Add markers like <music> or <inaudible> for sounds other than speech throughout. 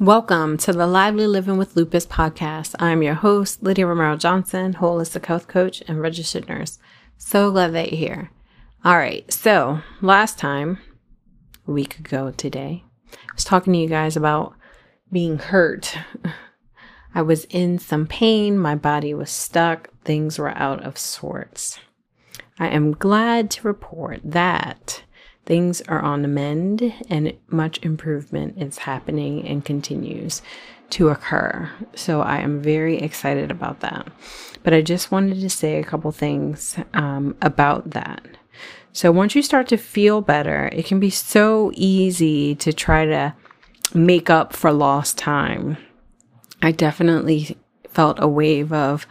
Welcome to the Lively Living with Lupus podcast. I'm your host, Lydia Romero Johnson, holistic health coach and registered nurse. So glad that you're here. All right, so last time, a week ago today, I was talking to you guys about being hurt. I was in some pain, my body was stuck, things were out of sorts. I am glad to report that things are on the mend and much improvement is happening and continues to occur. So I am very excited about that. But I just wanted to say a couple things um, about that. So once you start to feel better, it can be so easy to try to make up for lost time. I definitely felt a wave of,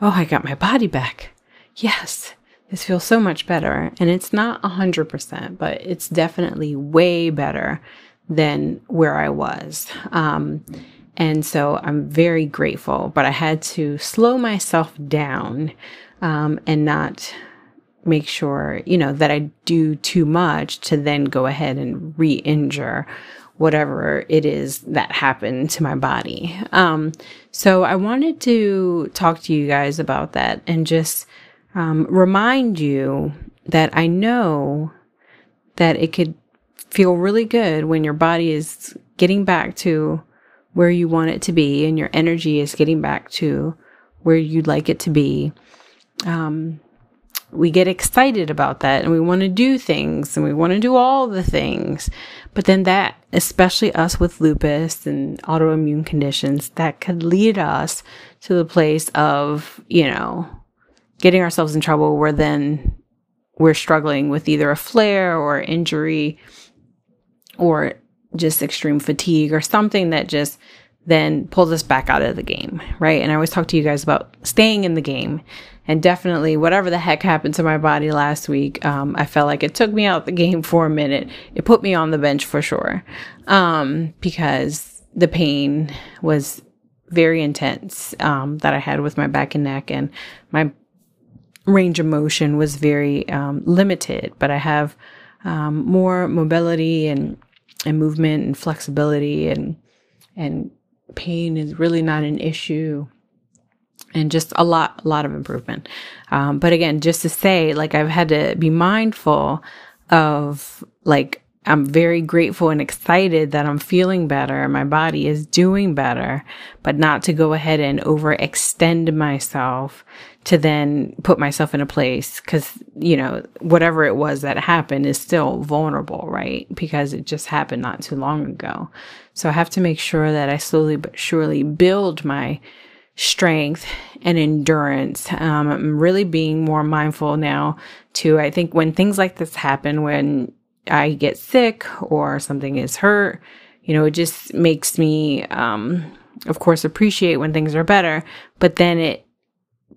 oh, I got my body back. Yes, this feels so much better. And it's not 100%, but it's definitely way better than where I was. Um, and so I'm very grateful, but I had to slow myself down um, and not make sure, you know, that I do too much to then go ahead and re injure whatever it is that happened to my body. Um, so I wanted to talk to you guys about that and just um, remind you that I know that it could feel really good when your body is getting back to where you want it to be and your energy is getting back to where you'd like it to be. Um, we get excited about that and we want to do things and we want to do all the things. But then that, especially us with lupus and autoimmune conditions, that could lead us to the place of, you know, getting ourselves in trouble where then we're struggling with either a flare or injury or just extreme fatigue or something that just then pulls us back out of the game, right? And I always talk to you guys about staying in the game. And definitely, whatever the heck happened to my body last week, um, I felt like it took me out of the game for a minute. It put me on the bench for sure, um, because the pain was very intense um, that I had with my back and neck, and my range of motion was very um, limited, but I have um, more mobility and and movement and flexibility and and pain is really not an issue and just a lot a lot of improvement um, but again just to say like i've had to be mindful of like I'm very grateful and excited that I'm feeling better. My body is doing better, but not to go ahead and overextend myself to then put myself in a place because, you know, whatever it was that happened is still vulnerable, right? Because it just happened not too long ago. So I have to make sure that I slowly but surely build my strength and endurance. Um, I'm really being more mindful now too. I think when things like this happen, when I get sick or something is hurt, you know, it just makes me, um, of course, appreciate when things are better, but then it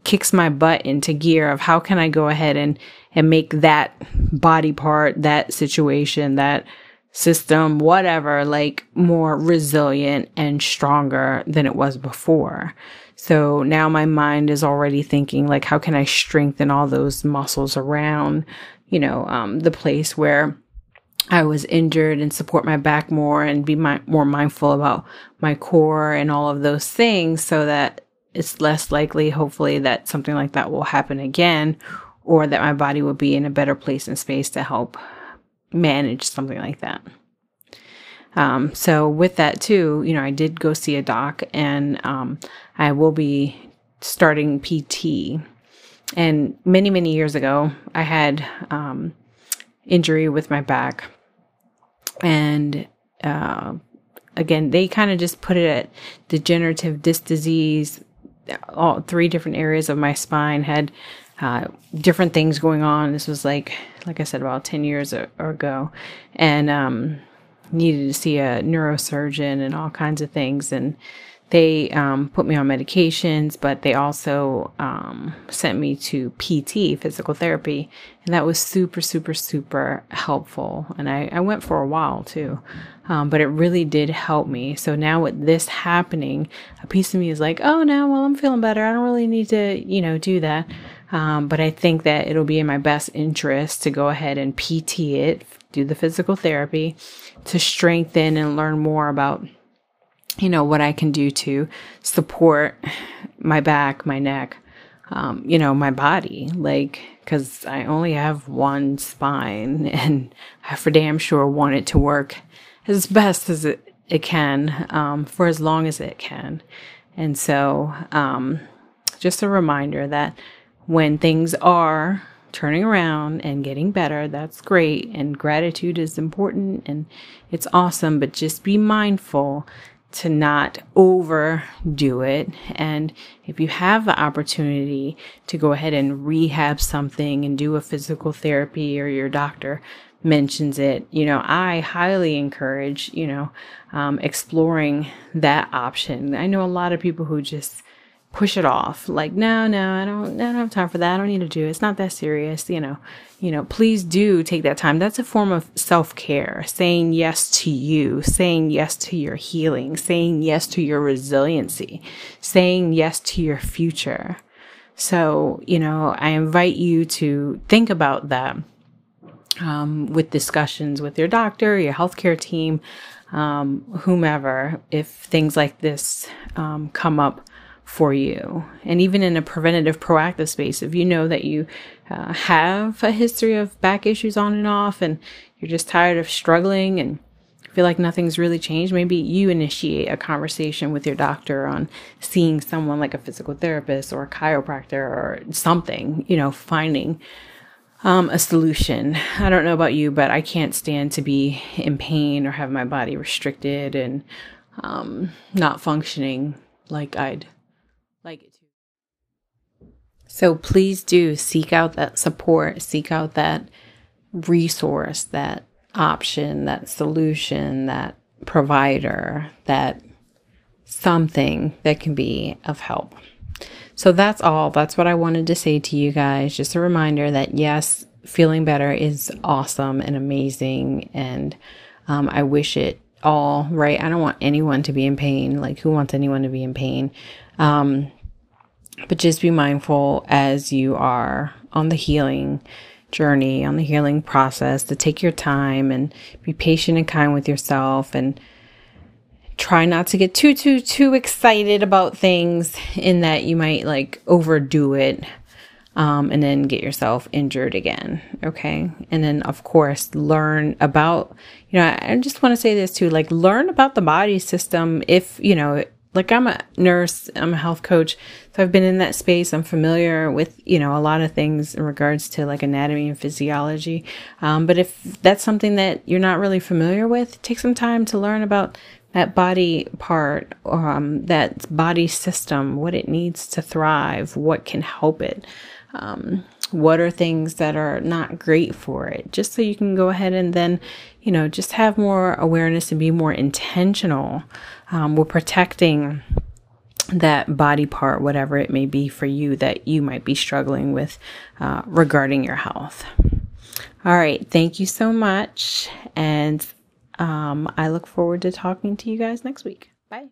kicks my butt into gear of how can I go ahead and, and make that body part, that situation, that system, whatever, like more resilient and stronger than it was before. So now my mind is already thinking like, how can I strengthen all those muscles around, you know, um, the place where I was injured and support my back more and be my, more mindful about my core and all of those things so that it's less likely, hopefully, that something like that will happen again or that my body will be in a better place and space to help manage something like that. Um, so with that too, you know, I did go see a doc and um, I will be starting PT. And many, many years ago, I had um, injury with my back. And uh, again, they kind of just put it at degenerative disc disease. All three different areas of my spine had uh, different things going on. This was like, like I said, about 10 years ago. And um, needed to see a neurosurgeon and all kinds of things. And they um, put me on medications, but they also um, sent me to PT, physical therapy. And that was super, super, super helpful. And I, I went for a while too. Um, but it really did help me. So now with this happening, a piece of me is like, oh, now, well, I'm feeling better. I don't really need to, you know, do that. Um, but I think that it'll be in my best interest to go ahead and PT it, do the physical therapy to strengthen and learn more about you know, what I can do to support my back, my neck, um, you know, my body. Like, because I only have one spine <laughs> and I for damn sure want it to work as best as it, it can um, for as long as it can. And so, um, just a reminder that when things are turning around and getting better, that's great. And gratitude is important and it's awesome, but just be mindful to not overdo it. And if you have the opportunity to go ahead and rehab something and do a physical therapy or your doctor mentions it, you know, I highly encourage, you know, um, exploring that option. I know a lot of people who just push it off. Like, no, no, I don't, I don't have time for that. I don't need to do it. It's not that serious. You know, you know, please do take that time. That's a form of self care, saying yes to you, saying yes to your healing, saying yes to your resiliency, saying yes to your future. So, you know, I invite you to think about that um, with discussions with your doctor, your healthcare team, um, whomever, if things like this um, come up for you. And even in a preventative, proactive space, if you know that you uh, have a history of back issues on and off and you're just tired of struggling and feel like nothing's really changed, maybe you initiate a conversation with your doctor on seeing someone like a physical therapist or a chiropractor or something, you know, finding um, a solution. I don't know about you, but I can't stand to be in pain or have my body restricted and um, not functioning like I'd like it to. So please do seek out that support, seek out that resource, that option, that solution, that provider, that something that can be of help. So that's all. That's what I wanted to say to you guys. Just a reminder that yes, feeling better is awesome and amazing. And um, I wish it all right. I don't want anyone to be in pain. Like, who wants anyone to be in pain? Um, but just be mindful as you are on the healing journey, on the healing process, to take your time and be patient and kind with yourself and try not to get too, too, too excited about things in that you might like overdo it. Um, and then get yourself injured again. Okay. And then, of course, learn about, you know, I just want to say this too like, learn about the body system if, you know, like I'm a nurse, I'm a health coach, so I've been in that space. I'm familiar with, you know, a lot of things in regards to like anatomy and physiology. Um, but if that's something that you're not really familiar with, take some time to learn about that body part, um, that body system, what it needs to thrive, what can help it. Um, what are things that are not great for it just so you can go ahead and then you know just have more awareness and be more intentional um, we're protecting that body part, whatever it may be for you that you might be struggling with uh, regarding your health. All right. Thank you so much. And um, I look forward to talking to you guys next week. Bye.